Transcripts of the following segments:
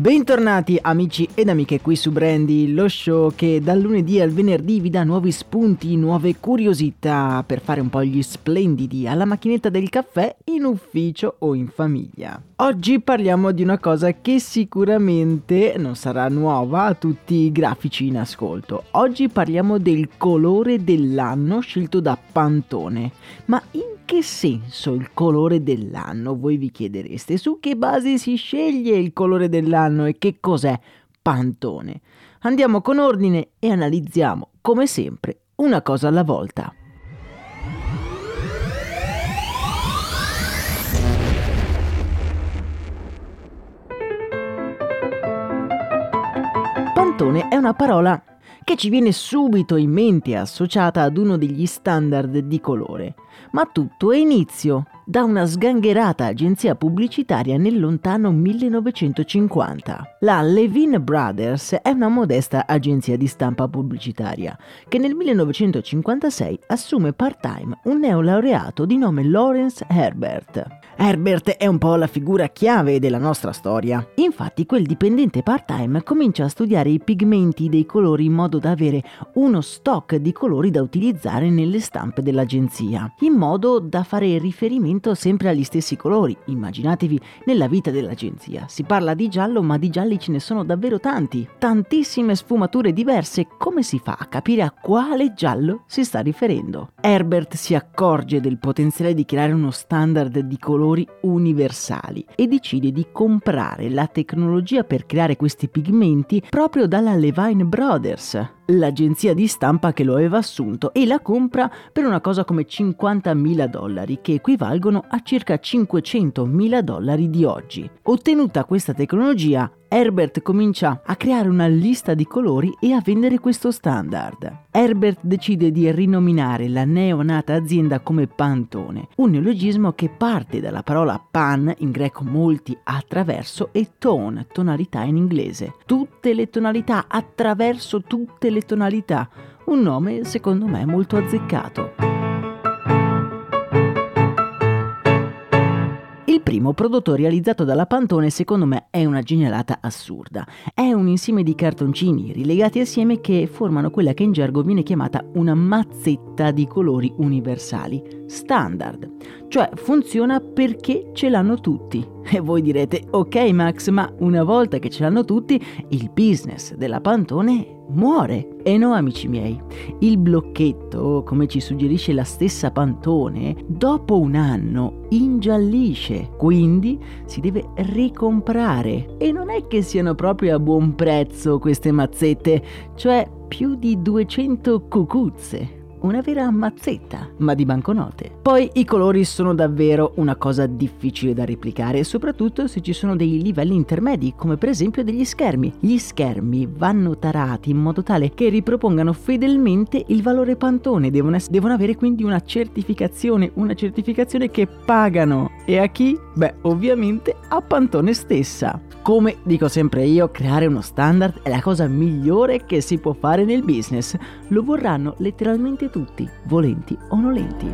Bentornati amici ed amiche qui su Brandy, lo show che dal lunedì al venerdì vi dà nuovi spunti, nuove curiosità per fare un po' gli splendidi alla macchinetta del caffè in ufficio o in famiglia. Oggi parliamo di una cosa che sicuramente non sarà nuova a tutti i grafici in ascolto. Oggi parliamo del colore dell'anno scelto da Pantone. Ma in che senso il colore dell'anno? Voi vi chiedereste. Su che base si sceglie il colore dell'anno e che cos'è Pantone? Andiamo con ordine e analizziamo, come sempre, una cosa alla volta. Pantone è una parola che ci viene subito in mente associata ad uno degli standard di colore. Ma tutto è inizio da una sgangherata agenzia pubblicitaria nel lontano 1950. La Levine Brothers è una modesta agenzia di stampa pubblicitaria che nel 1956 assume part-time un neolaureato di nome Lawrence Herbert. Herbert è un po' la figura chiave della nostra storia. Infatti quel dipendente part-time comincia a studiare i pigmenti dei colori in modo da avere uno stock di colori da utilizzare nelle stampe dell'agenzia, in modo da fare riferimento sempre agli stessi colori. Immaginatevi nella vita dell'agenzia. Si parla di giallo, ma di gialli ce ne sono davvero tanti. Tantissime sfumature diverse. Come si fa a capire a quale giallo si sta riferendo? Herbert si accorge del potenziale di creare uno standard di colori universali e decide di comprare la tecnologia per creare questi pigmenti proprio dalla Levine Brothers, l'agenzia di stampa che lo aveva assunto e la compra per una cosa come 50.000 dollari, che equivalgono a circa 500.000 dollari di oggi. Ottenuta questa tecnologia, Herbert comincia a creare una lista di colori e a vendere questo standard. Herbert decide di rinominare la neonata azienda come Pantone, un neologismo che parte dalla parola pan, in greco molti attraverso, e tone, tonalità in inglese. Tutte le tonalità, attraverso tutte le tonalità. Un nome secondo me molto azzeccato. Primo prodotto realizzato dalla Pantone secondo me è una genialata assurda. È un insieme di cartoncini rilegati assieme che formano quella che in gergo viene chiamata una mazzetta di colori universali, standard. Cioè funziona perché ce l'hanno tutti. E voi direte, ok Max, ma una volta che ce l'hanno tutti, il business della Pantone muore. E no, amici miei, il blocchetto, come ci suggerisce la stessa Pantone, dopo un anno ingiallisce, quindi si deve ricomprare. E non è che siano proprio a buon prezzo queste mazzette, cioè più di 200 cucuzze una vera mazzetta, ma di banconote. Poi i colori sono davvero una cosa difficile da replicare, soprattutto se ci sono dei livelli intermedi, come per esempio degli schermi. Gli schermi vanno tarati in modo tale che ripropongano fedelmente il valore pantone, devono, es- devono avere quindi una certificazione, una certificazione che pagano. E a chi? Beh, ovviamente a Pantone stessa. Come dico sempre io, creare uno standard è la cosa migliore che si può fare nel business. Lo vorranno letteralmente tutti, volenti o nolenti.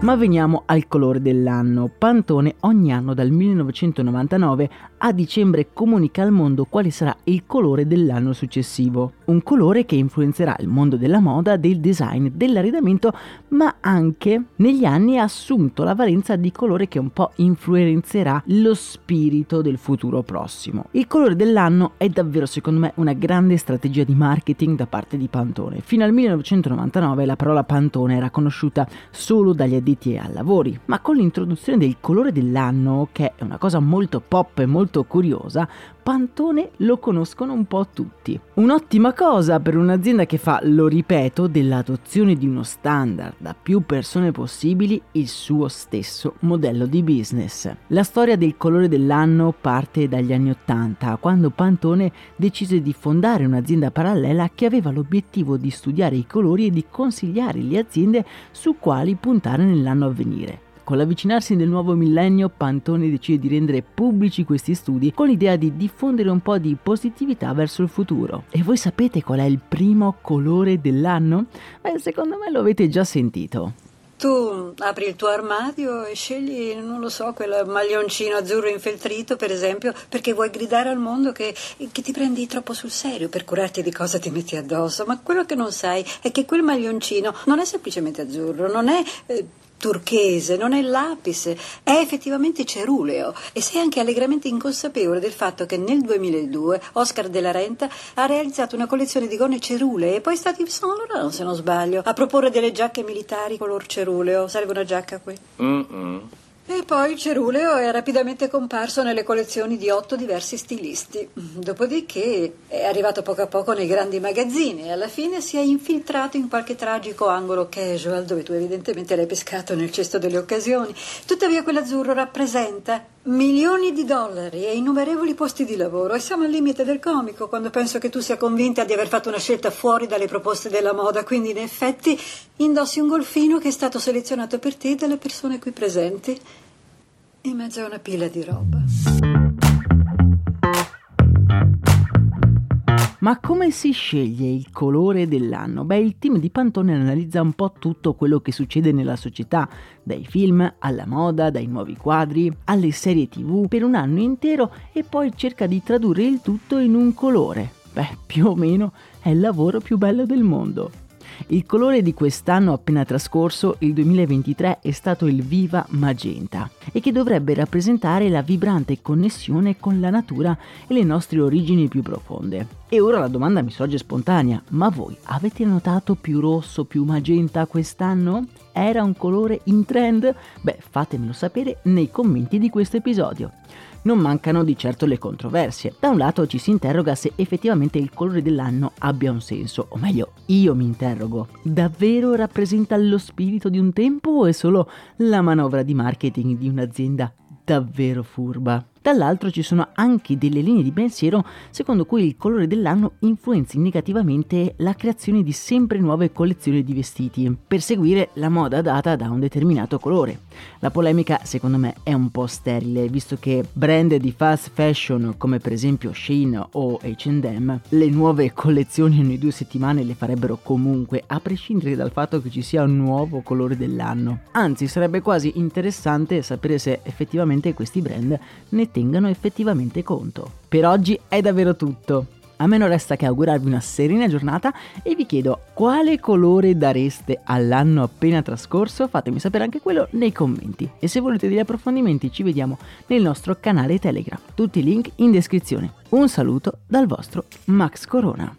Ma veniamo al colore dell'anno. Pantone ogni anno dal 1999 a dicembre comunica al mondo quale sarà il colore dell'anno successivo. Un colore che influenzerà il mondo della moda, del design, dell'arredamento, ma anche negli anni ha assunto la valenza di colore che un po' influenzerà lo spirito del futuro prossimo. Il colore dell'anno è davvero secondo me una grande strategia di marketing da parte di Pantone. Fino al 1999 la parola Pantone era conosciuta solo dagli addetti ai lavori, ma con l'introduzione del colore dell'anno, che è una cosa molto pop e molto curiosa, Pantone lo conoscono un po' tutti. Un'ottima cosa per un'azienda che fa, lo ripeto, dell'adozione di uno standard da più persone possibili il suo stesso modello di business. La storia del colore dell'anno parte dagli anni Ottanta, quando Pantone decise di fondare un'azienda parallela che aveva l'obiettivo di studiare i colori e di consigliare le aziende su quali puntare nell'anno a venire. Con l'avvicinarsi del nuovo millennio, Pantone decide di rendere pubblici questi studi con l'idea di diffondere un po' di positività verso il futuro. E voi sapete qual è il primo colore dell'anno? Beh, secondo me lo avete già sentito. Tu apri il tuo armadio e scegli, non lo so, quel maglioncino azzurro infeltrito, per esempio, perché vuoi gridare al mondo che, che, ti prendi troppo sul serio per curarti di cosa ti metti addosso. Ma quello che non sai è che quel maglioncino non è semplicemente azzurro, non è eh, turchese, non è l'apis, è effettivamente ceruleo e sei anche allegramente inconsapevole del fatto che nel 2002 Oscar della Renta ha realizzato una collezione di gonne cerulee e poi è stato Yves Saint Laurent, se non sbaglio, a proporre delle giacche militari color ceruleo. Serve una giacca qui? Mm-mm. E poi il ceruleo è rapidamente comparso nelle collezioni di otto diversi stilisti. Dopodiché è arrivato poco a poco nei grandi magazzini e alla fine si è infiltrato in qualche tragico angolo casual dove tu evidentemente l'hai pescato nel cesto delle occasioni. Tuttavia quell'azzurro rappresenta milioni di dollari e innumerevoli posti di lavoro e siamo al limite del comico quando penso che tu sia convinta di aver fatto una scelta fuori dalle proposte della moda, quindi in effetti indossi un golfino che è stato selezionato per te dalle persone qui presenti in mezzo a una pila di roba. Ma come si sceglie il colore dell'anno? Beh, il team di Pantone analizza un po' tutto quello che succede nella società, dai film alla moda, dai nuovi quadri, alle serie tv, per un anno intero e poi cerca di tradurre il tutto in un colore. Beh, più o meno è il lavoro più bello del mondo. Il colore di quest'anno appena trascorso, il 2023, è stato il Viva Magenta e che dovrebbe rappresentare la vibrante connessione con la natura e le nostre origini più profonde. E ora la domanda mi sorge spontanea, ma voi avete notato più rosso, più magenta quest'anno? Era un colore in trend? Beh, fatemelo sapere nei commenti di questo episodio non mancano di certo le controversie. Da un lato ci si interroga se effettivamente il colore dell'anno abbia un senso, o meglio, io mi interrogo. Davvero rappresenta lo spirito di un tempo o è solo la manovra di marketing di un'azienda davvero furba? Dall'altro ci sono anche delle linee di pensiero secondo cui il colore dell'anno influenzi negativamente la creazione di sempre nuove collezioni di vestiti per seguire la moda data da un determinato colore. La polemica secondo me è un po' sterile visto che brand di fast fashion come per esempio Shein o H&M le nuove collezioni ogni due settimane le farebbero comunque a prescindere dal fatto che ci sia un nuovo colore dell'anno. Anzi sarebbe quasi interessante sapere se effettivamente questi brand ne tengano effettivamente conto. Per oggi è davvero tutto. A me non resta che augurarvi una serena giornata e vi chiedo quale colore dareste all'anno appena trascorso? Fatemi sapere anche quello nei commenti. E se volete degli approfondimenti ci vediamo nel nostro canale Telegram. Tutti i link in descrizione. Un saluto dal vostro Max Corona.